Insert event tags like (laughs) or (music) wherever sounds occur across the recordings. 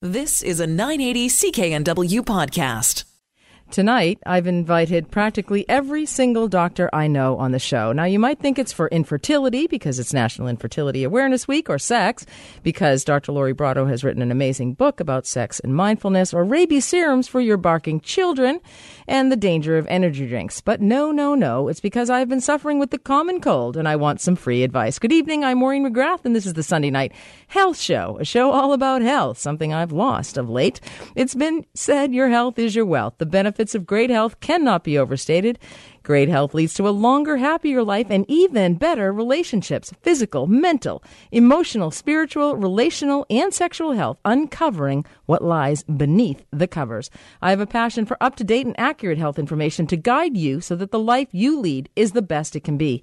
This is a 980 CKNW podcast. Tonight, I've invited practically every single doctor I know on the show. Now, you might think it's for infertility because it's National Infertility Awareness Week, or sex because Dr. Lori Brotto has written an amazing book about sex and mindfulness, or rabies serums for your barking children, and the danger of energy drinks. But no, no, no, it's because I've been suffering with the common cold and I want some free advice. Good evening, I'm Maureen McGrath, and this is the Sunday Night Health Show, a show all about health, something I've lost of late. It's been said your health is your wealth. The benefits of great health cannot be overstated. Great health leads to a longer, happier life and even better relationships physical, mental, emotional, spiritual, relational, and sexual health, uncovering what lies beneath the covers. I have a passion for up to date and accurate health information to guide you so that the life you lead is the best it can be.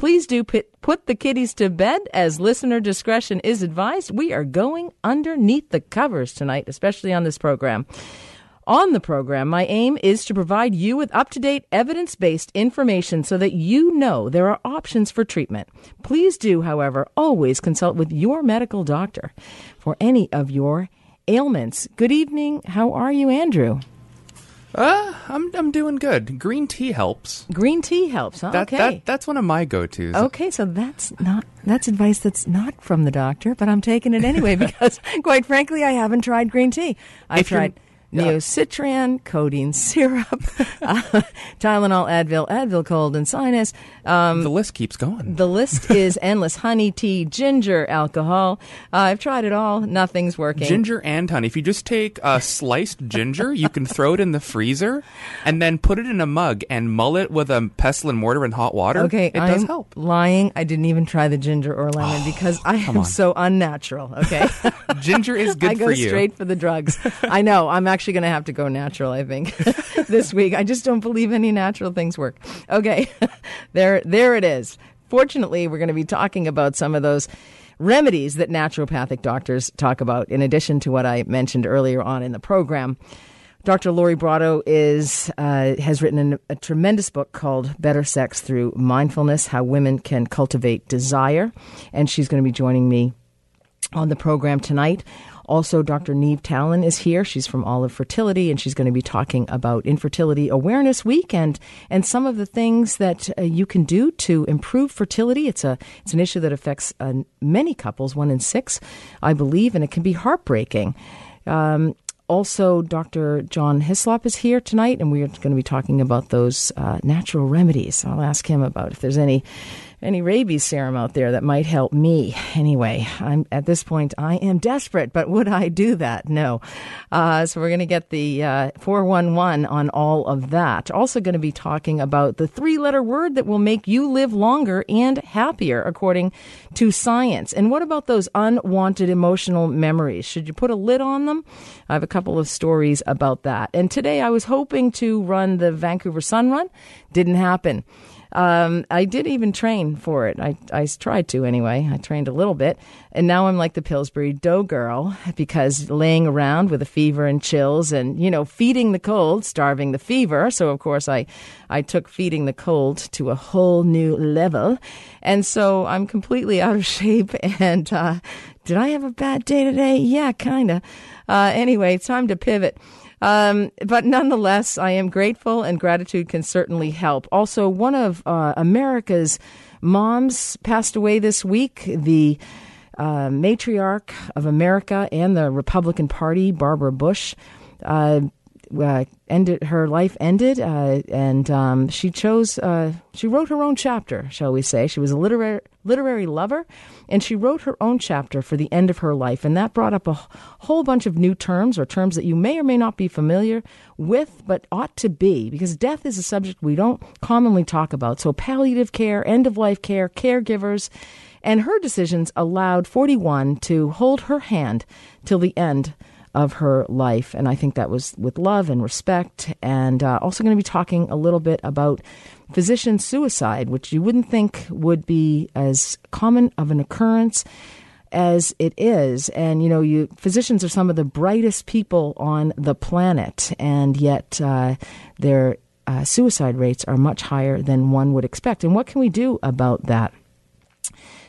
Please do put, the kiddies to bed as listener discretion is advised. We are going underneath the covers tonight, especially on this program. On the program, my aim is to provide you with up to date evidence based information so that you know there are options for treatment. Please do, however, always consult with your medical doctor for any of your ailments. Good evening. How are you, Andrew? Uh, I'm I'm doing good. Green tea helps. Green tea helps, huh? That, okay. That, that's one of my go-tos. Okay, so that's not that's advice that's not from the doctor, but I'm taking it anyway (laughs) because quite frankly I haven't tried green tea. I've tried Neocitran, codeine syrup, (laughs) uh, Tylenol, Advil, Advil cold and sinus. Um, the list keeps going. The list is (laughs) endless. Honey, tea, ginger, alcohol. Uh, I've tried it all. Nothing's working. Ginger and honey. If you just take a sliced ginger, you can throw it in the freezer and then put it in a mug and mull it with a pestle and mortar and hot water. Okay, it I'm does help. Lying. I didn't even try the ginger or lemon oh, because I am on. so unnatural. Okay, (laughs) ginger is good for you. I go straight for the drugs. I know. I'm actually actually going to have to go natural, I think, (laughs) this week. I just don't believe any natural things work. Okay, (laughs) there, there it is. Fortunately, we're going to be talking about some of those remedies that naturopathic doctors talk about, in addition to what I mentioned earlier on in the program. Dr. Lori Brotto is uh, has written a tremendous book called "Better Sex Through Mindfulness: How Women Can Cultivate Desire," and she's going to be joining me on the program tonight. Also, Dr. Neve Talon is here. She's from Olive Fertility, and she's going to be talking about Infertility Awareness Week and and some of the things that uh, you can do to improve fertility. It's a it's an issue that affects uh, many couples, one in six, I believe, and it can be heartbreaking. Um, also, Dr. John Hislop is here tonight, and we are going to be talking about those uh, natural remedies. I'll ask him about if there's any any rabies serum out there that might help me. Anyway, I'm at this point, I am desperate, but would I do that? No. Uh, so we're going to get the uh, 411 on all of that. Also going to be talking about the three letter word that will make you live longer and happier, according to science. And what about those unwanted emotional memories? Should you put a lid on them? I have a couple of stories about that. And today I was hoping to run the Vancouver Sun Run. Didn't happen. Um, I did even train for it. I, I tried to anyway. I trained a little bit. And now I'm like the Pillsbury Dough girl because laying around with a fever and chills and, you know, feeding the cold, starving the fever. So, of course, I, I took feeding the cold to a whole new level. And so I'm completely out of (laughs) shape. And uh, did I have a bad day today? Yeah, kind of. Uh, anyway, time to pivot. Um, but nonetheless, I am grateful, and gratitude can certainly help. Also, one of uh, America's moms passed away this week. The uh, matriarch of America and the Republican Party, Barbara Bush. Uh, uh, ended her life ended, uh, and um, she chose. Uh, she wrote her own chapter, shall we say? She was a literary literary lover, and she wrote her own chapter for the end of her life, and that brought up a whole bunch of new terms or terms that you may or may not be familiar with, but ought to be, because death is a subject we don't commonly talk about. So palliative care, end of life care, caregivers. And her decisions allowed 41 to hold her hand till the end of her life. And I think that was with love and respect. And uh, also going to be talking a little bit about physician suicide, which you wouldn't think would be as common of an occurrence as it is. And, you know, you physicians are some of the brightest people on the planet, and yet uh, their uh, suicide rates are much higher than one would expect. And what can we do about that?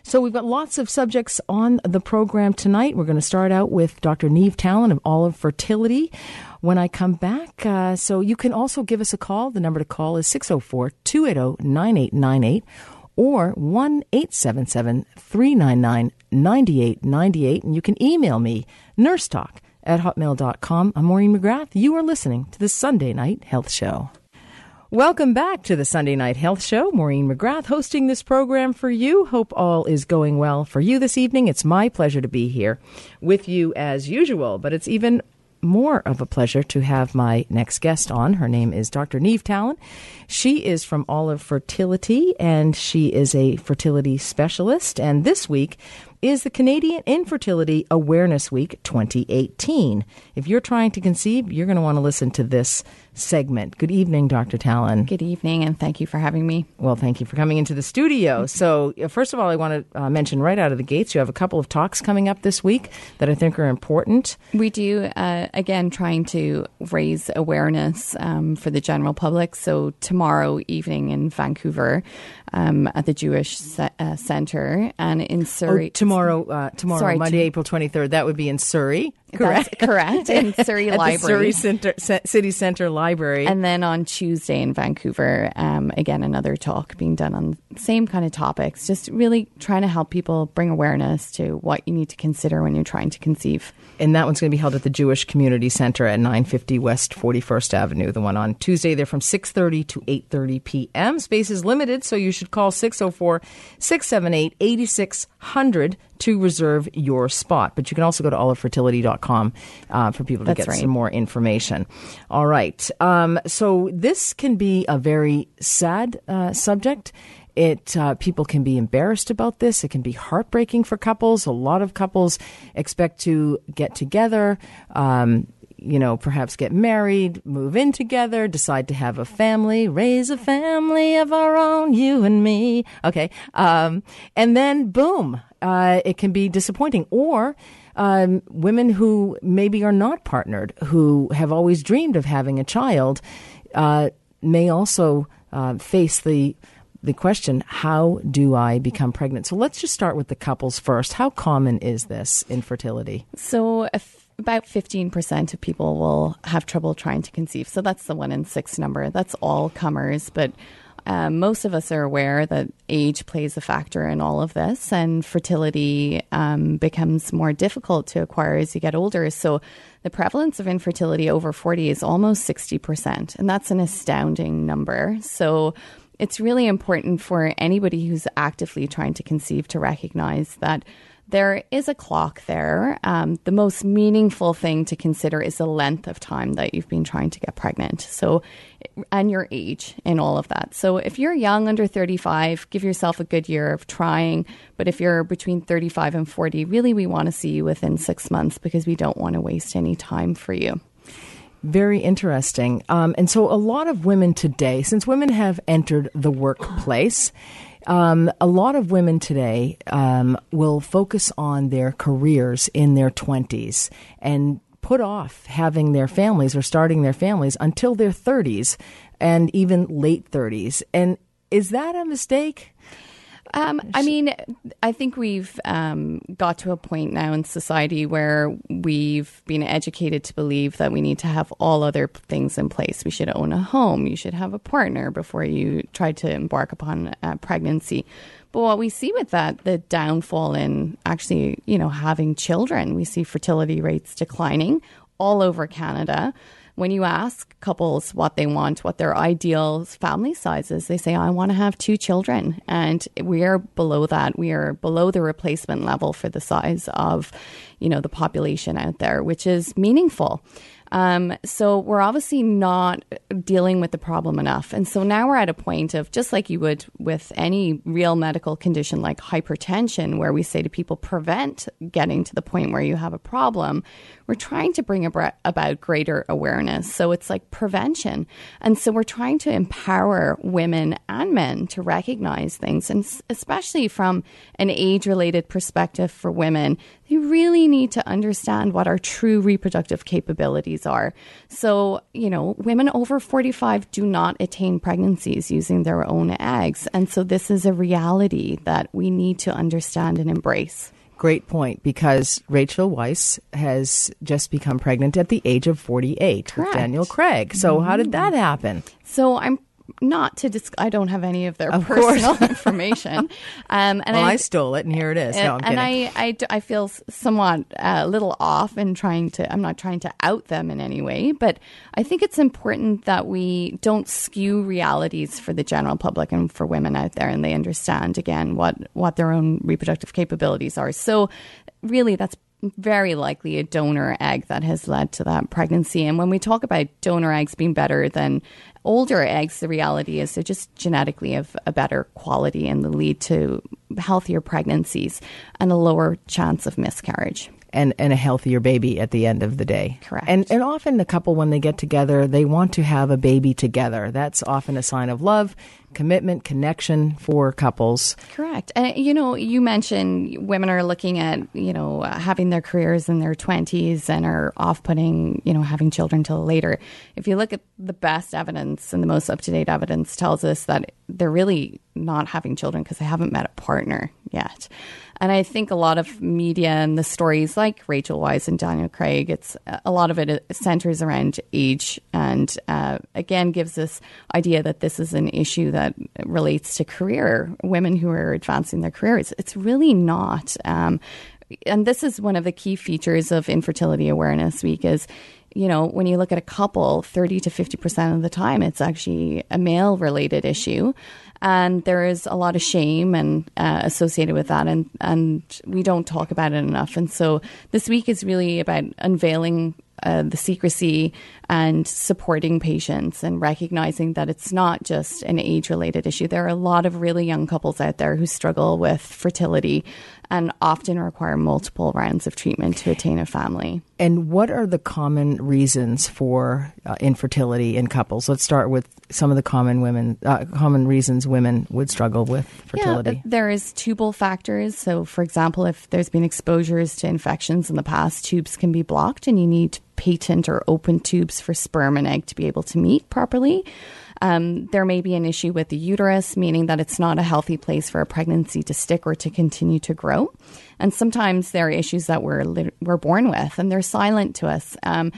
So we've got lots of subjects on the program tonight. We're going to start out with Dr. Neve Talon of Olive Fertility when I come back. Uh, so you can also give us a call. The number to call is 604 280 9898 or 1 877 399 9898. And you can email me, nursetalk at hotmail.com. I'm Maureen McGrath. You are listening to the Sunday Night Health Show. Welcome back to the Sunday Night Health Show. Maureen McGrath hosting this program for you. Hope all is going well for you this evening. It's my pleasure to be here with you as usual, but it's even more of a pleasure to have my next guest on. Her name is Dr. Neve Talon. She is from Olive Fertility and she is a fertility specialist. And this week, is the Canadian Infertility Awareness Week 2018. If you're trying to conceive, you're going to want to listen to this segment. Good evening, Dr. Talon. Good evening, and thank you for having me. Well, thank you for coming into the studio. So, first of all, I want to uh, mention right out of the gates, you have a couple of talks coming up this week that I think are important. We do, uh, again, trying to raise awareness um, for the general public. So, tomorrow evening in Vancouver um, at the Jewish C- uh, Center and in Surrey. Oh, tomorrow, uh, tomorrow, Sorry, Monday, t- April 23rd, that would be in Surrey. Correct. That's correct. In (laughs) Surrey At Library. Surrey Center, City Center Library. And then on Tuesday in Vancouver, um, again, another talk being done on same kind of topics, just really trying to help people bring awareness to what you need to consider when you're trying to conceive. And that one's going to be held at the Jewish Community Center at 950 West 41st Avenue. The one on Tuesday, they're from 6.30 to 8.30 p.m. Space is limited, so you should call 604 678 8600 to reserve your spot. But you can also go to olivefertility.com uh, for people to That's get right. some more information. All right. Um, so this can be a very sad uh, subject. It uh, people can be embarrassed about this. It can be heartbreaking for couples. A lot of couples expect to get together. Um, you know, perhaps get married, move in together, decide to have a family, raise a family of our own, you and me. Okay. Um, and then boom, uh, it can be disappointing. Or, um, women who maybe are not partnered, who have always dreamed of having a child, uh, may also uh, face the the question: How do I become pregnant? So let's just start with the couples first. How common is this infertility? So. If about 15% of people will have trouble trying to conceive. So that's the one in six number. That's all comers. But um, most of us are aware that age plays a factor in all of this, and fertility um, becomes more difficult to acquire as you get older. So the prevalence of infertility over 40 is almost 60%, and that's an astounding number. So it's really important for anybody who's actively trying to conceive to recognize that there is a clock there. Um, the most meaningful thing to consider is the length of time that you've been trying to get pregnant. So, and your age and all of that. So, if you're young, under 35, give yourself a good year of trying. But if you're between 35 and 40, really, we want to see you within six months because we don't want to waste any time for you. Very interesting. Um, and so, a lot of women today, since women have entered the workplace, um, a lot of women today um, will focus on their careers in their 20s and put off having their families or starting their families until their 30s and even late 30s. And is that a mistake? Um, I mean, I think we've um, got to a point now in society where we've been educated to believe that we need to have all other things in place. We should own a home. You should have a partner before you try to embark upon a pregnancy. But what we see with that, the downfall in actually, you know, having children, we see fertility rates declining all over Canada when you ask couples what they want, what their ideal family size is, they say, I want to have two children. And we are below that. We are below the replacement level for the size of, you know, the population out there, which is meaningful. Um, so we're obviously not dealing with the problem enough. And so now we're at a point of just like you would with any real medical condition like hypertension, where we say to people, prevent getting to the point where you have a problem. We're trying to bring about greater awareness. So it's like prevention. And so we're trying to empower women and men to recognize things. And especially from an age related perspective for women, they really need to understand what our true reproductive capabilities are. So, you know, women over 45 do not attain pregnancies using their own eggs. And so this is a reality that we need to understand and embrace. Great point, because Rachel Weisz has just become pregnant at the age of 48 with Daniel Craig. So, how did mm-hmm. that happen? So I'm not to dis- I don't have any of their Of personal (laughs) information. Um, and Well, I, I, stole it, and here it is. No, I'm and kidding. I, I, I feel somewhat uh, a little off in trying to, I'm not trying to out them in any way, but I think it's important that we don't skew realities for the general public and for women out there and they understand again what, what their own reproductive capabilities are. So really that's very likely a donor egg that has led to that pregnancy. And when we talk about donor eggs being better than older eggs, the reality is they're just genetically of a better quality and they lead to healthier pregnancies and a lower chance of miscarriage. and and a healthier baby at the end of the day. Correct. And and often the couple when they get together, they want to have a baby together. That's often a sign of love, commitment, connection for couples. Correct. And, you know, you mentioned women are looking at, you know, uh, having their careers in their 20s and are off putting, you know, having children till later. If you look at the best evidence and the most up to date evidence tells us that they're really not having children because I haven't met a partner yet. And I think a lot of media and the stories like Rachel Weisz and Daniel Craig, it's a lot of it centers around age and uh, again gives this idea that this is an issue that relates to career women who are advancing their careers. It's really not. Um, and this is one of the key features of Infertility Awareness Week is you know, when you look at a couple, 30 to 50% of the time, it's actually a male related issue. And there is a lot of shame and uh, associated with that, and, and we don't talk about it enough. And so this week is really about unveiling uh, the secrecy and supporting patients and recognizing that it's not just an age related issue. There are a lot of really young couples out there who struggle with fertility and often require multiple rounds of treatment to attain a family. And what are the common reasons for uh, infertility in couples? Let's start with some of the common women, uh, common reasons women would struggle with fertility. Yeah, there is tubal factors. So, for example, if there's been exposures to infections in the past, tubes can be blocked, and you need patent or open tubes for sperm and egg to be able to meet properly. Um, there may be an issue with the uterus, meaning that it's not a healthy place for a pregnancy to stick or to continue to grow. And sometimes there are issues that we're we're born with, and they're silent to us. Um,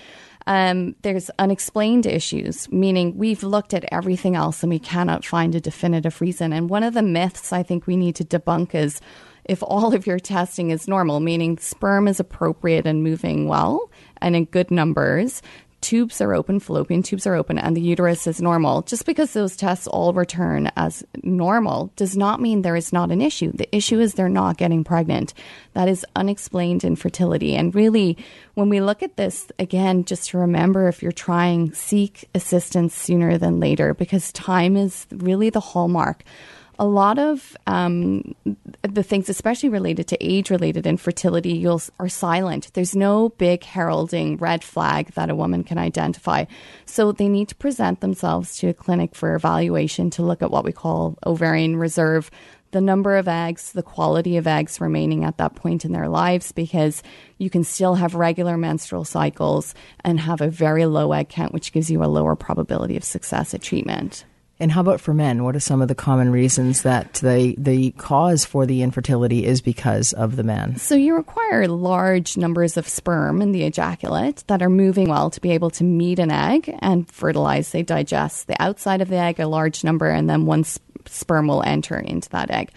um, there's unexplained issues, meaning we've looked at everything else and we cannot find a definitive reason. And one of the myths I think we need to debunk is if all of your testing is normal, meaning sperm is appropriate and moving well and in good numbers, tubes are open, fallopian tubes are open, and the uterus is normal. Just because those tests all return as normal does not mean there is not an issue. The issue is they're not getting pregnant. That is unexplained infertility. And really, when we look at this, again, just to remember if you're trying, seek assistance sooner than later because time is really the hallmark a lot of um, the things, especially related to age related infertility, you'll, are silent. There's no big heralding red flag that a woman can identify. So they need to present themselves to a clinic for evaluation to look at what we call ovarian reserve. The number of eggs, the quality of eggs remaining at that point in their lives, because you can still have regular menstrual cycles and have a very low egg count, which gives you a lower probability of success at treatment. And how about for men? What are some of the common reasons that the the cause for the infertility is because of the man? So you require large numbers of sperm in the ejaculate that are moving well to be able to meet an egg and fertilize. They digest the outside of the egg, a large number, and then one sp- sperm will enter into that egg.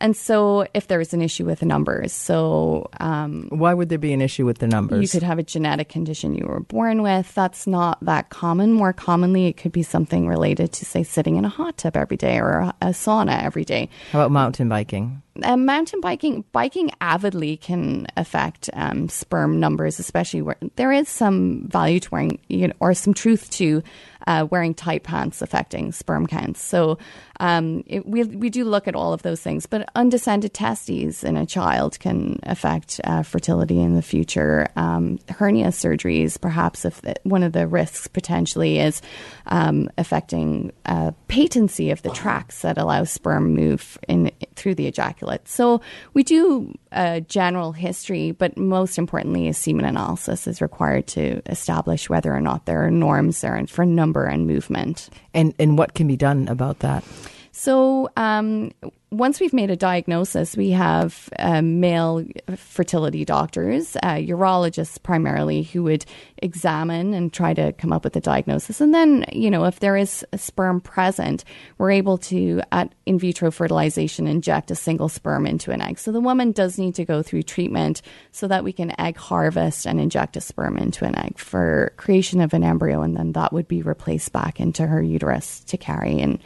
And so, if there is an issue with the numbers, so um, Why would there be an issue with the numbers? you could have a genetic condition you were born with. That's not that common. More commonly, it could be something related to, say, sitting in a hot tub every day or a, a sauna every day. how about mountain biking? Uh, mountain biking, biking avidly can affect um, sperm numbers, especially where there is some value to wearing, you know, or some truth to uh, wearing tight pants affecting sperm counts. So um, it, we we do look at all of those things, but undescended testes in a child can affect uh, fertility in the future. Um, hernia surgeries, perhaps, if one of the risks potentially is um, affecting uh, patency of the tracts that allow sperm move in through the ejaculate So we do a general history, but most importantly, a semen analysis is required to establish whether or not there are norms there for number and movement. And and what can be done about that? So, um, once we've made a diagnosis, we have uh, male fertility doctors, uh, urologists primarily, who would examine and try to come up with a diagnosis. And then, you know, if there is sperm present, we're able to, at in vitro fertilization, inject a single sperm into an egg. So the woman does need to go through treatment so that we can egg harvest and inject a sperm into an egg for creation of an embryo. And then that would be replaced back into her uterus to carry in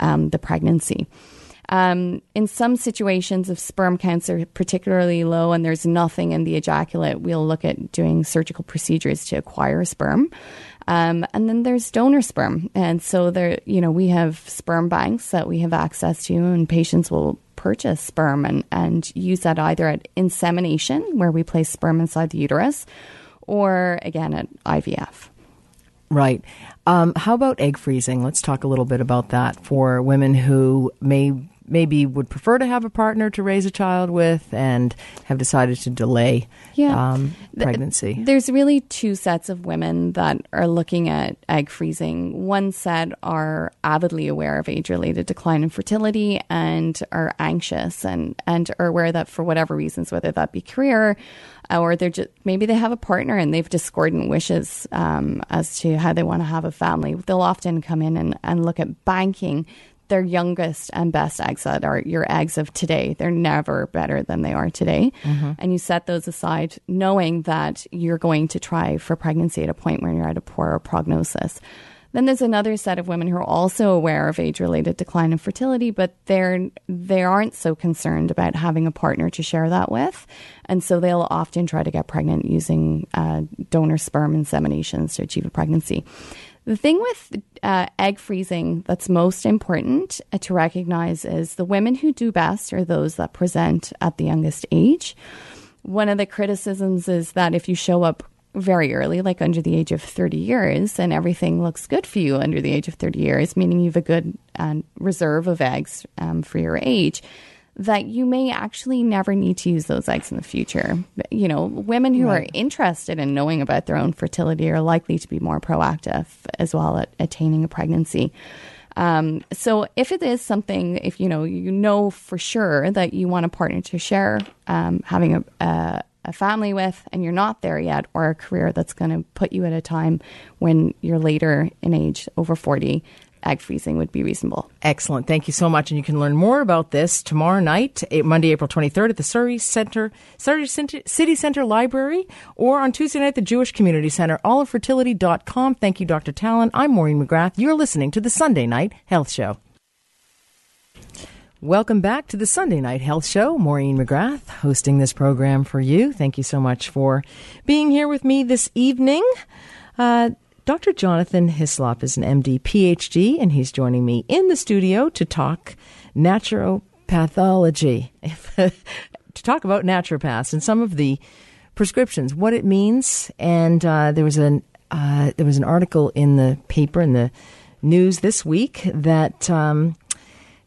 um, the pregnancy. Um, in some situations, if sperm counts are particularly low and there's nothing in the ejaculate, we'll look at doing surgical procedures to acquire sperm. Um, and then there's donor sperm, and so there, you know, we have sperm banks that we have access to, and patients will purchase sperm and, and use that either at insemination, where we place sperm inside the uterus, or again at IVF. Right. Um, how about egg freezing? Let's talk a little bit about that for women who may maybe would prefer to have a partner to raise a child with and have decided to delay yeah. um, pregnancy? There's really two sets of women that are looking at egg freezing. One set are avidly aware of age related decline in fertility and are anxious and, and are aware that for whatever reasons, whether that be career, or they're just maybe they have a partner and they've discordant wishes um, as to how they want to have a family. They'll often come in and, and look at banking their youngest and best eggs that are your eggs of today. They're never better than they are today. Mm-hmm. And you set those aside knowing that you're going to try for pregnancy at a point when you're at a poorer prognosis. Then there's another set of women who are also aware of age-related decline in fertility, but they're they aren't so concerned about having a partner to share that with, and so they'll often try to get pregnant using uh, donor sperm inseminations to achieve a pregnancy. The thing with uh, egg freezing that's most important uh, to recognize is the women who do best are those that present at the youngest age. One of the criticisms is that if you show up very early, like under the age of 30 years, and everything looks good for you under the age of 30 years, meaning you have a good uh, reserve of eggs um, for your age, that you may actually never need to use those eggs in the future. You know, women who right. are interested in knowing about their own fertility are likely to be more proactive as well at attaining a pregnancy. Um, so if it is something, if you know, you know for sure that you want a partner to share um, having a, a, a family with, and you're not there yet, or a career that's going to put you at a time when you're later in age, over 40, egg freezing would be reasonable. Excellent. Thank you so much. And you can learn more about this tomorrow night, Monday, April 23rd at the Surrey Center, Surrey City Center Library or on Tuesday night at the Jewish Community Center, olivefertility.com. Thank you, Dr. Talon. I'm Maureen McGrath. You're listening to the Sunday Night Health Show. Welcome back to the Sunday Night Health Show. Maureen McGrath hosting this program for you. Thank you so much for being here with me this evening. Uh, Dr. Jonathan Hislop is an MD, PhD, and he's joining me in the studio to talk naturopathology, (laughs) to talk about naturopaths and some of the prescriptions, what it means. And uh, there was an uh, there was an article in the paper in the news this week that um,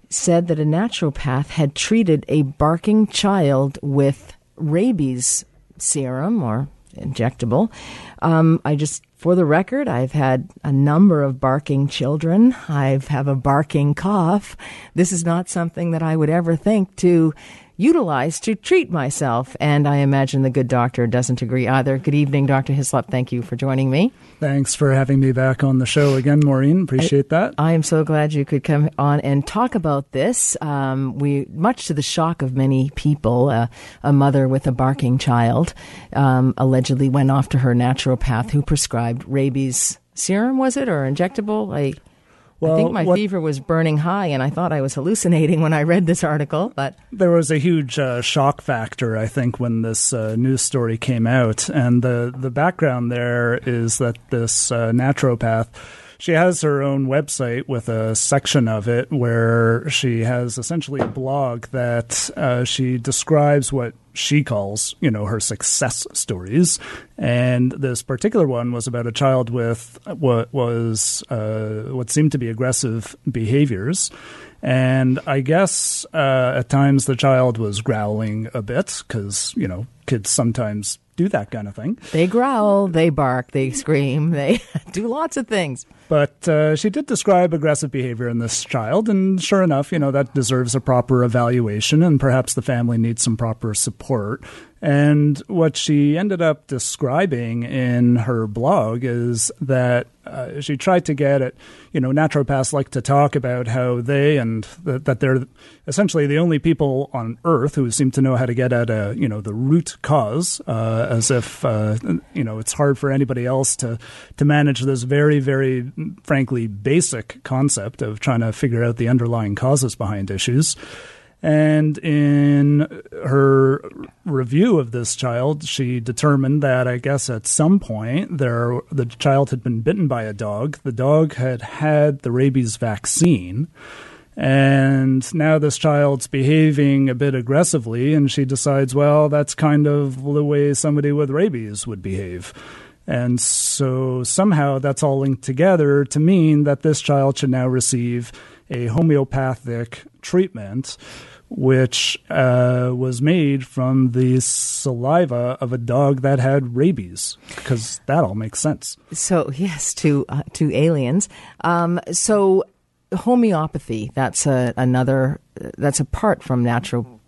said that a naturopath had treated a barking child with rabies serum or injectable. Um, I just for the record, I've had a number of barking children. I have a barking cough. This is not something that I would ever think to utilize to treat myself. And I imagine the good doctor doesn't agree either. Good evening, Dr. Hislop. Thank you for joining me. Thanks for having me back on the show again, Maureen. Appreciate I, that. I am so glad you could come on and talk about this. Um, we, much to the shock of many people, uh, a mother with a barking child um, allegedly went off to her naturopath who prescribed rabies serum, was it, or injectable? I well, I think my what, fever was burning high, and I thought I was hallucinating when I read this article. But there was a huge uh, shock factor, I think, when this uh, news story came out. And the the background there is that this uh, naturopath. She has her own website with a section of it where she has essentially a blog that uh, she describes what she calls, you know, her success stories. And this particular one was about a child with what was uh, what seemed to be aggressive behaviors. And I guess uh, at times the child was growling a bit because, you know, kids sometimes do that kind of thing. They growl, they bark, they scream, they (laughs) do lots of things. But uh, she did describe aggressive behavior in this child, and sure enough, you know, that deserves a proper evaluation, and perhaps the family needs some proper support. And what she ended up describing in her blog is that uh, she tried to get at, you know, naturopaths like to talk about how they and th- that they're essentially the only people on earth who seem to know how to get at a, you know, the root cause, uh, as if, uh, you know, it's hard for anybody else to, to manage this very, very, frankly, basic concept of trying to figure out the underlying causes behind issues. And in her review of this child, she determined that I guess at some point there the child had been bitten by a dog. The dog had had the rabies vaccine. And now this child's behaving a bit aggressively, and she decides, well, that's kind of the way somebody with rabies would behave. And so somehow that's all linked together to mean that this child should now receive a homeopathic treatment which uh, was made from the saliva of a dog that had rabies, because that all makes sense. So yes, to uh, to aliens. Um, so homeopathy. That's a, another. That's apart from natural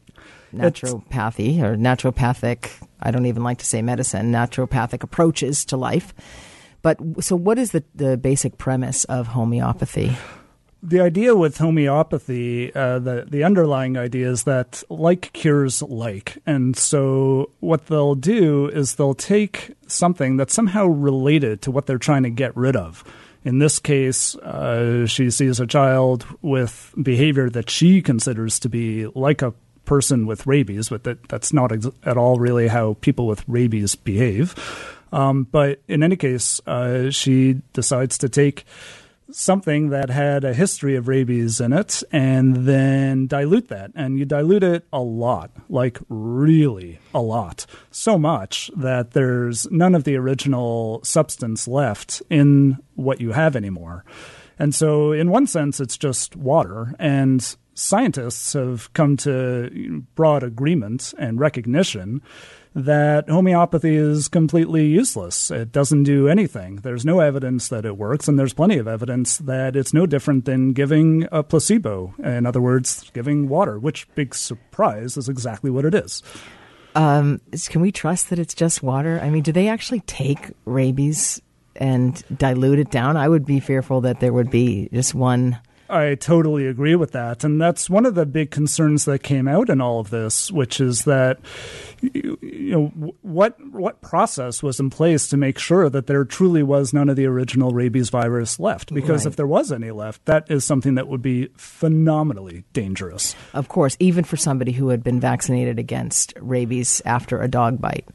naturopathy or naturopathic. I don't even like to say medicine. Naturopathic approaches to life. But so, what is the the basic premise of homeopathy? The idea with homeopathy, uh, the the underlying idea is that like cures like, and so what they'll do is they'll take something that's somehow related to what they're trying to get rid of. In this case, uh, she sees a child with behavior that she considers to be like a person with rabies, but that, that's not ex- at all really how people with rabies behave. Um, but in any case, uh, she decides to take something that had a history of rabies in it and then dilute that. And you dilute it a lot, like really a lot. So much that there's none of the original substance left in what you have anymore. And so, in one sense, it's just water. And scientists have come to broad agreement and recognition that homeopathy is completely useless. It doesn't do anything. There's no evidence that it works, and there's plenty of evidence that it's no different than giving a placebo. In other words, giving water, which, big surprise, is exactly what it is. Um, can we trust that it's just water? I mean, do they actually take rabies and dilute it down? I would be fearful that there would be just one I totally agree with that. And that's one of the big concerns that came out in all of this, which is that you, know what what process was in place to make sure that there truly was none of the original rabies virus left because right. if there was any left, that is something that would be phenomenally dangerous. Of course, even for somebody who had been vaccinated against rabies after a dog bite.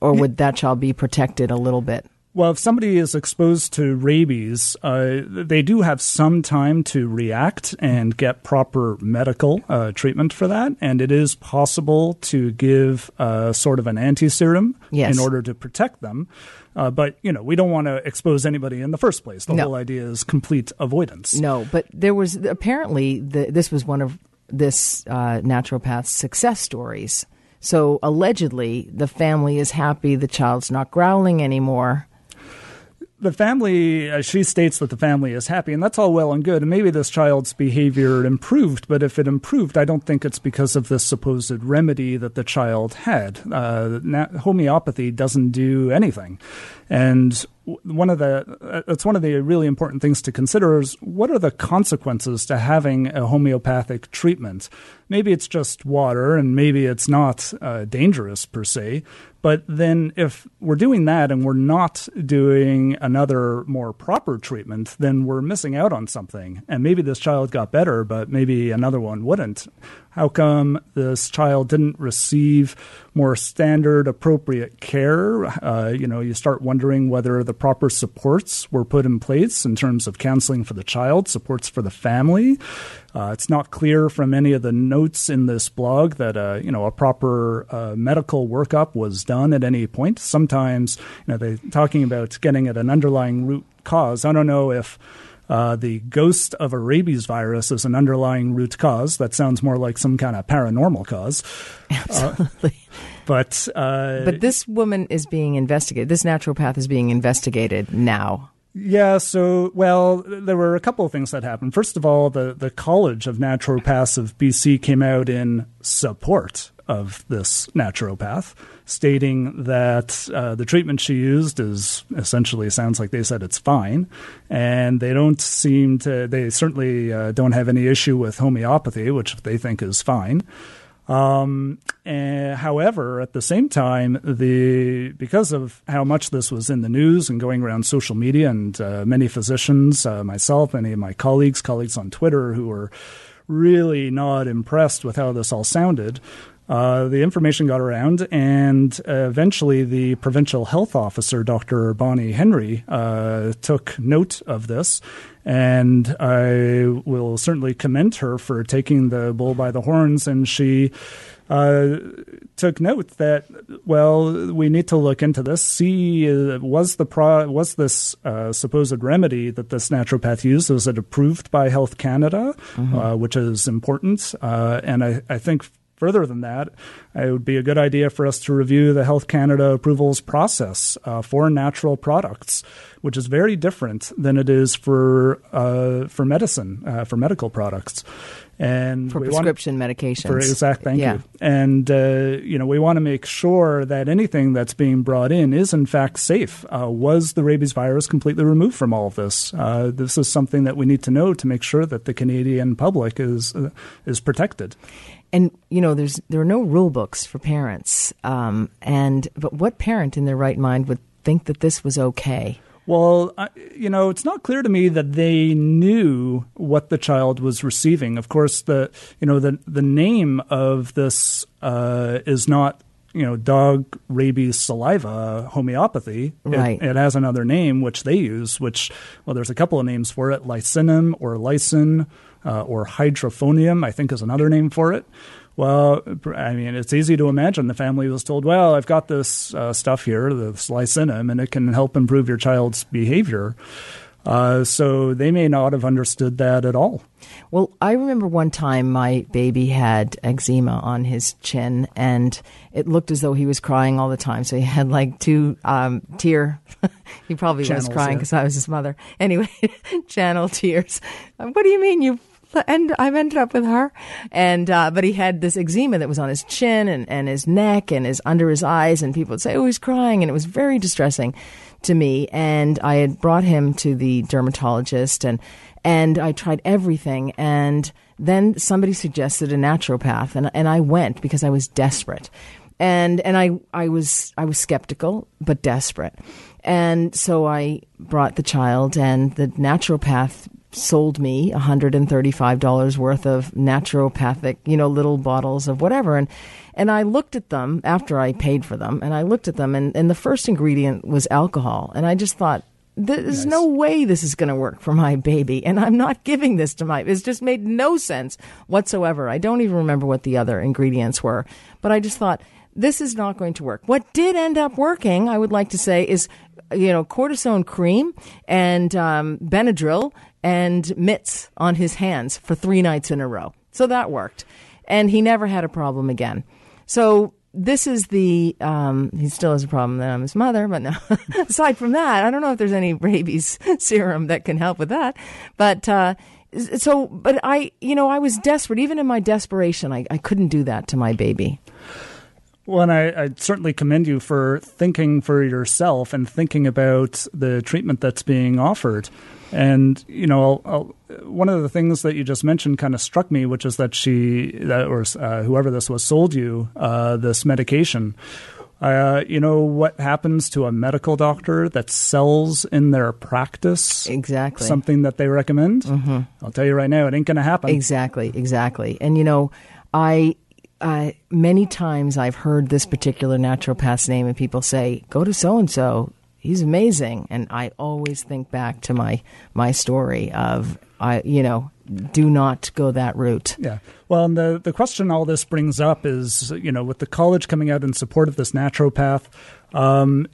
Or would that child be protected a little bit? Well, if somebody is exposed to rabies, uh, they do have some time to react and get proper medical uh, treatment for that. And it is possible to give uh, sort of an anti-serum yes. in order to protect them. Uh, but you know, we don't want to expose anybody in the first place. The no. whole idea is complete avoidance. No, but there was apparently the, this was one of this uh, naturopath's success stories. So allegedly, the family is happy. The child's not growling anymore the family, uh, she states that the family is happy, and that's all well and good. And maybe this child's behavior improved, but if it improved, I don't think it's because of this supposed remedy that the child had. Uh, homeopathy doesn't do anything. And one of the it's one of the really important things to consider is what are the consequences to having a homeopathic treatment maybe it's just water and maybe it's not uh, dangerous per se but then if we're doing that and we're not doing another more proper treatment, then we're missing out on something. And maybe this child got better, but maybe another one wouldn't. How come this child didn't receive more standard, appropriate care? Uh, you know, you start wondering whether the proper supports were put in place in terms of counseling for the child, supports for the family. Uh, it's not clear from any of the notes in this blog that uh, you know a proper uh, medical workup was done at any point. Sometimes you know they're talking about getting at an underlying root cause. I don't know if uh, the ghost of a rabies virus is an underlying root cause. That sounds more like some kind of paranormal cause. Absolutely. Uh, but uh, but this woman is being investigated. This naturopath is being investigated now. Yeah, so well, there were a couple of things that happened. First of all, the the College of Naturopaths of BC came out in support of this naturopath, stating that uh, the treatment she used is essentially sounds like they said it's fine, and they don't seem to. They certainly uh, don't have any issue with homeopathy, which they think is fine. Um, and, however, at the same time, the because of how much this was in the news and going around social media, and uh, many physicians, uh, myself, many of my colleagues, colleagues on Twitter, who were really not impressed with how this all sounded. Uh, the information got around, and uh, eventually the provincial health officer, Dr. Bonnie Henry, uh, took note of this. And I will certainly commend her for taking the bull by the horns. And she uh, took note that well, we need to look into this. See, uh, was the pro- was this uh, supposed remedy that this naturopath used was it approved by Health Canada, mm-hmm. uh, which is important. Uh, and I, I think further than that, it would be a good idea for us to review the Health Canada approvals process uh, for natural products, which is very different than it is for uh, for medicine uh, for medical products. And for prescription want, medications. For exact, thank yeah. you. And uh, you know, we want to make sure that anything that's being brought in is in fact safe. Uh, was the rabies virus completely removed from all of this? Uh, this is something that we need to know to make sure that the Canadian public is is protected and you know there's there are no rule books for parents um, and but what parent in their right mind would think that this was okay well, you know, it's not clear to me that they knew what the child was receiving. Of course, the you know the the name of this uh, is not you know dog rabies saliva homeopathy. Right. It, it, has another name which they use. Which well, there's a couple of names for it: Lyssinum or lysine uh, or Hydrophobinum, I think is another name for it. Well, I mean, it's easy to imagine the family was told, well, I've got this uh, stuff here, this Lyssinum, and it can help improve your child's behavior. Uh, so they may not have understood that at all. Well, I remember one time my baby had eczema on his chin, and it looked as though he was crying all the time. So he had like two um, tear. (laughs) he probably Channels, was crying because yeah. I was his mother. Anyway, (laughs) channel tears. What do you mean you and I've ended up with her. And uh, but he had this eczema that was on his chin and, and his neck and his under his eyes, and people would say, "Oh, he's crying," and it was very distressing to me. And I had brought him to the dermatologist, and and I tried everything, and then somebody suggested a naturopath, and and I went because I was desperate. And and I, I was I was skeptical but desperate. And so I brought the child, and the naturopath sold me $135 worth of naturopathic, you know, little bottles of whatever. And, and I looked at them after I paid for them and I looked at them and, and the first ingredient was alcohol. And I just thought, there's nice. no way this is going to work for my baby. And I'm not giving this to my, it's just made no sense whatsoever. I don't even remember what the other ingredients were, but I just thought, this is not going to work. What did end up working, I would like to say, is you know cortisone cream and um, Benadryl and mitts on his hands for three nights in a row. So that worked. And he never had a problem again. So this is the, um, he still has a problem that I'm his mother, but no. (laughs) Aside from that, I don't know if there's any rabies (laughs) serum that can help with that. But, uh, so, but I, you know, I was desperate. Even in my desperation, I, I couldn't do that to my baby. Well, and I, I, certainly commend you for thinking for yourself and thinking about the treatment that's being offered. And you know, I'll, one of the things that you just mentioned kind of struck me, which is that she, that or uh, whoever this was, sold you uh, this medication. Uh, you know what happens to a medical doctor that sells in their practice exactly something that they recommend? Mm-hmm. I'll tell you right now, it ain't going to happen. Exactly, exactly. And you know, I uh, many times I've heard this particular naturopath's name, and people say, "Go to so and so." He's amazing, and I always think back to my my story of I, you know, do not go that route. Yeah. Well, and the the question all this brings up is, you know, with the college coming out in support of this naturopath, um,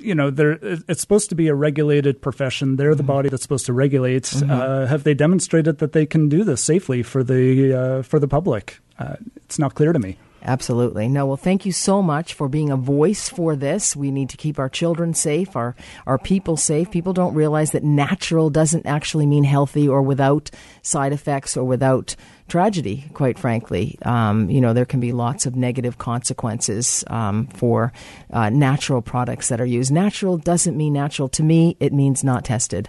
you know, it's supposed to be a regulated profession. They're the mm-hmm. body that's supposed to regulate. Mm-hmm. Uh, have they demonstrated that they can do this safely for the uh, for the public? Uh, it's not clear to me. Absolutely. No, well, thank you so much for being a voice for this. We need to keep our children safe, our, our people safe. People don't realize that natural doesn't actually mean healthy or without side effects or without tragedy, quite frankly. Um, you know, there can be lots of negative consequences um, for uh, natural products that are used. Natural doesn't mean natural. To me, it means not tested.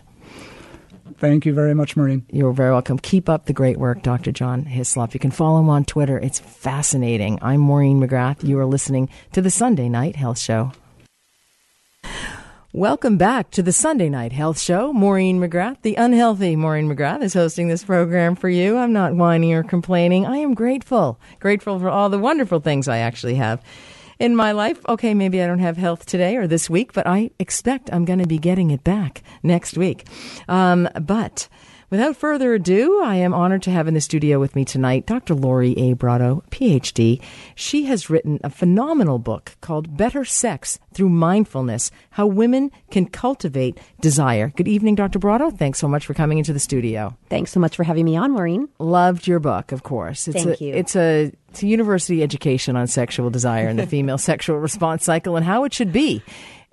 Thank you very much, Maureen. You're very welcome. Keep up the great work, Dr. John Hislop. You can follow him on Twitter. It's fascinating. I'm Maureen McGrath. You are listening to the Sunday Night Health Show. Welcome back to the Sunday Night Health Show. Maureen McGrath, the unhealthy Maureen McGrath, is hosting this program for you. I'm not whining or complaining. I am grateful. Grateful for all the wonderful things I actually have in my life. Okay, maybe I don't have health today or this week, but I expect I'm going to be getting it back next week. Um, but Without further ado, I am honored to have in the studio with me tonight Dr. Lori A. Brotto, PhD. She has written a phenomenal book called Better Sex Through Mindfulness How Women Can Cultivate Desire. Good evening, Dr. Brotto. Thanks so much for coming into the studio. Thanks so much for having me on, Maureen. Loved your book, of course. It's Thank a, you. It's a, it's a university education on sexual desire and the (laughs) female sexual response cycle and how it should be.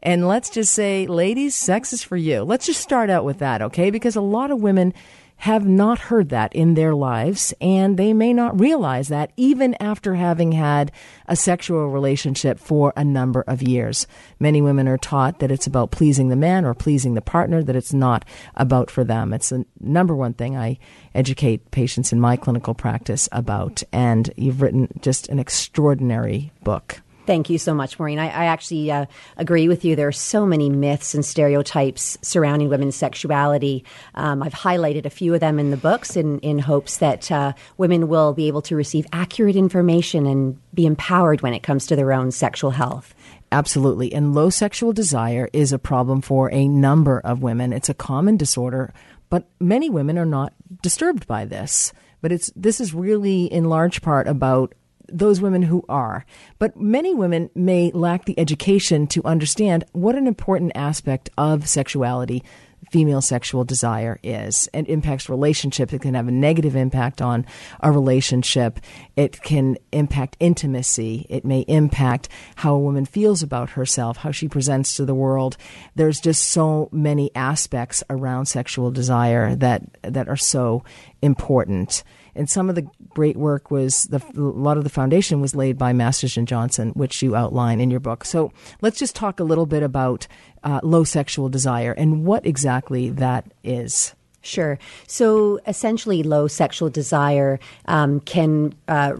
And let's just say, ladies, sex is for you. Let's just start out with that, okay? Because a lot of women have not heard that in their lives, and they may not realize that even after having had a sexual relationship for a number of years. Many women are taught that it's about pleasing the man or pleasing the partner, that it's not about for them. It's the number one thing I educate patients in my clinical practice about, and you've written just an extraordinary book. Thank you so much, Maureen. I, I actually uh, agree with you. There are so many myths and stereotypes surrounding women's sexuality. Um, I've highlighted a few of them in the books in, in hopes that uh, women will be able to receive accurate information and be empowered when it comes to their own sexual health. Absolutely. And low sexual desire is a problem for a number of women. It's a common disorder, but many women are not disturbed by this. But it's this is really in large part about those women who are. But many women may lack the education to understand what an important aspect of sexuality female sexual desire is and impacts relationships. It can have a negative impact on a relationship. It can impact intimacy. It may impact how a woman feels about herself, how she presents to the world. There's just so many aspects around sexual desire that, that are so important and some of the great work was the, a lot of the foundation was laid by Masters and Johnson, which you outline in your book. So let's just talk a little bit about uh, low sexual desire and what exactly that is. Sure. So essentially, low sexual desire um, can uh,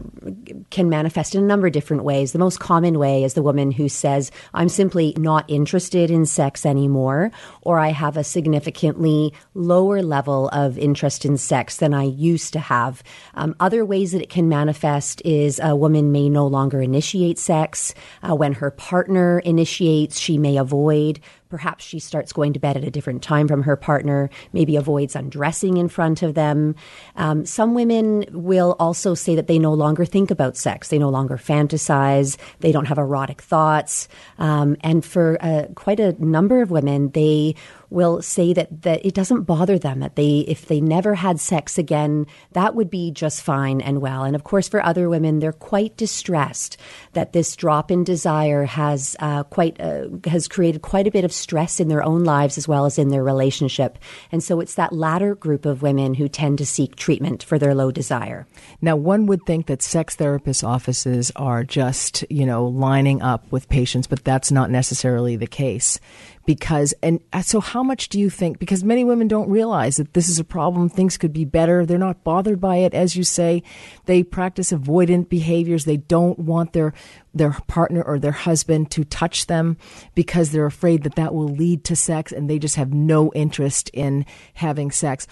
can manifest in a number of different ways. The most common way is the woman who says, "I'm simply not interested in sex anymore," or "I have a significantly lower level of interest in sex than I used to have." Um, other ways that it can manifest is a woman may no longer initiate sex uh, when her partner initiates. She may avoid Perhaps she starts going to bed at a different time from her partner, maybe avoids undressing in front of them. Um, some women will also say that they no longer think about sex, they no longer fantasize, they don't have erotic thoughts. Um, and for uh, quite a number of women, they will say that, that it doesn't bother them, that they, if they never had sex again, that would be just fine and well. And of course, for other women, they're quite distressed that this drop in desire has uh, quite, uh, has created quite a bit of stress in their own lives as well as in their relationship. And so it's that latter group of women who tend to seek treatment for their low desire. Now, one would think that sex therapist offices are just, you know, lining up with patients, but that's not necessarily the case because and uh, so how much do you think because many women don't realize that this is a problem. Things could be better. They're not bothered by it as you say. They practice avoidant behaviors. They don't want their their partner or their husband to touch them because they're afraid that that will lead to sex and they just have no interest in having sex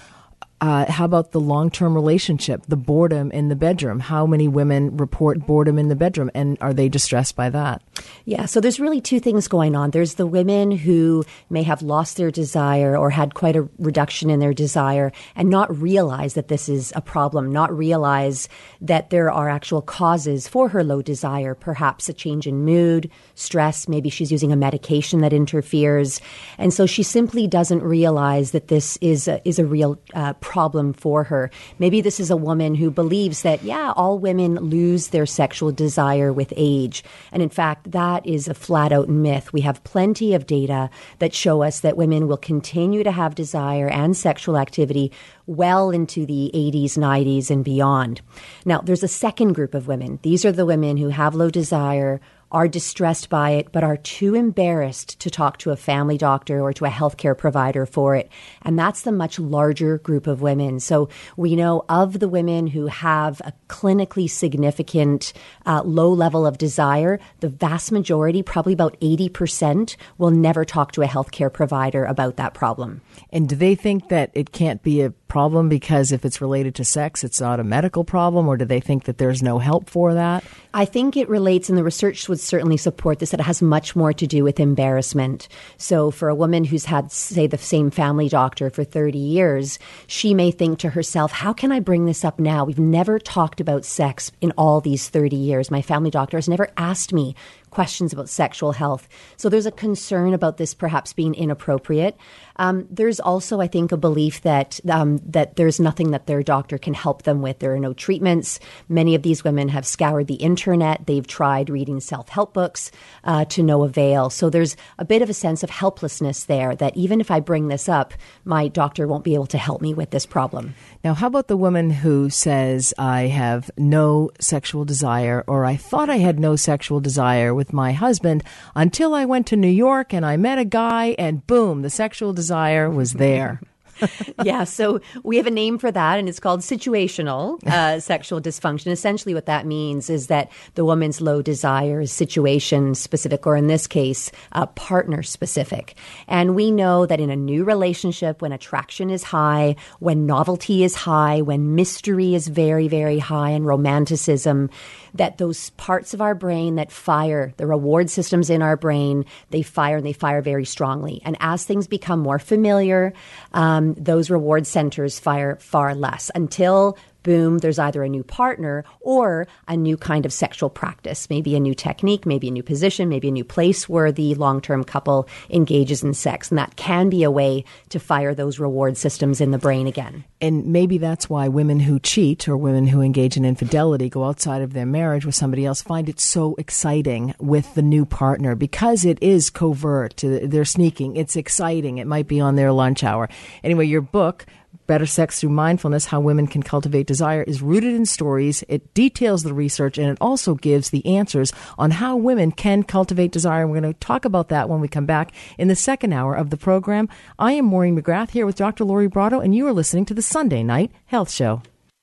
Uh, how about the long term relationship, the boredom in the bedroom? How many women report boredom in the bedroom and are they distressed by that? Yeah, so there's really two things going on. There's the women who may have lost their desire or had quite a reduction in their desire and not realize that this is a problem, not realize that there are actual causes for her low desire, perhaps a change in mood, stress, maybe she's using a medication that interferes. And so she simply doesn't realize that this is a, is a real uh, problem for her. Maybe this is a woman who believes that, yeah, all women lose their sexual desire with age. And in fact, that is a flat out myth. We have plenty of data that show us that women will continue to have desire and sexual activity well into the 80s, 90s, and beyond. Now, there's a second group of women. These are the women who have low desire, are distressed by it, but are too embarrassed to talk to a family doctor or to a healthcare provider for it. And that's the much larger group of women. So we know of the women who have a clinically significant uh, low level of desire, the vast majority, probably about 80%, will never talk to a healthcare provider about that problem. And do they think that it can't be a problem because if it's related to sex, it's not a medical problem, or do they think that there's no help for that? I think it relates, and the research would certainly support this, that it has much more to do with embarrassment. So, for a woman who's had, say, the same family doctor for 30 years, she may think to herself, How can I bring this up now? We've never talked about sex in all these 30 years. My family doctor has never asked me questions about sexual health. So there's a concern about this perhaps being inappropriate. Um, there's also, I think, a belief that um, that there's nothing that their doctor can help them with. There are no treatments. Many of these women have scoured the internet. They've tried reading self-help books uh, to no avail. So there's a bit of a sense of helplessness there. That even if I bring this up, my doctor won't be able to help me with this problem. Now, how about the woman who says, "I have no sexual desire," or "I thought I had no sexual desire with my husband until I went to New York and I met a guy, and boom, the sexual desire." was there. (laughs) (laughs) yeah, so we have a name for that, and it's called situational uh, (laughs) sexual dysfunction. Essentially, what that means is that the woman's low desire is situation specific, or in this case, uh, partner specific. And we know that in a new relationship, when attraction is high, when novelty is high, when mystery is very, very high, and romanticism, that those parts of our brain that fire, the reward systems in our brain, they fire and they fire very strongly. And as things become more familiar, um, those reward centers fire far less until boom, there's either a new partner or a new kind of sexual practice, maybe a new technique, maybe a new position, maybe a new place where the long term couple engages in sex. And that can be a way to fire those reward systems in the brain again. And maybe that's why women who cheat or women who engage in infidelity go outside of their marriage with somebody else find it so exciting with the new partner because it is covert. They're sneaking. It's exciting. It might be on their lunch hour. Anyway, your book, Better Sex Through Mindfulness How Women Can Cultivate Desire is rooted in stories. It details the research and it also gives the answers on how women can cultivate desire. And we're going to talk about that when we come back in the second hour of the program. I am Maureen McGrath here with Dr. Lori Brotto, and you are listening to the Sunday Night Health Show.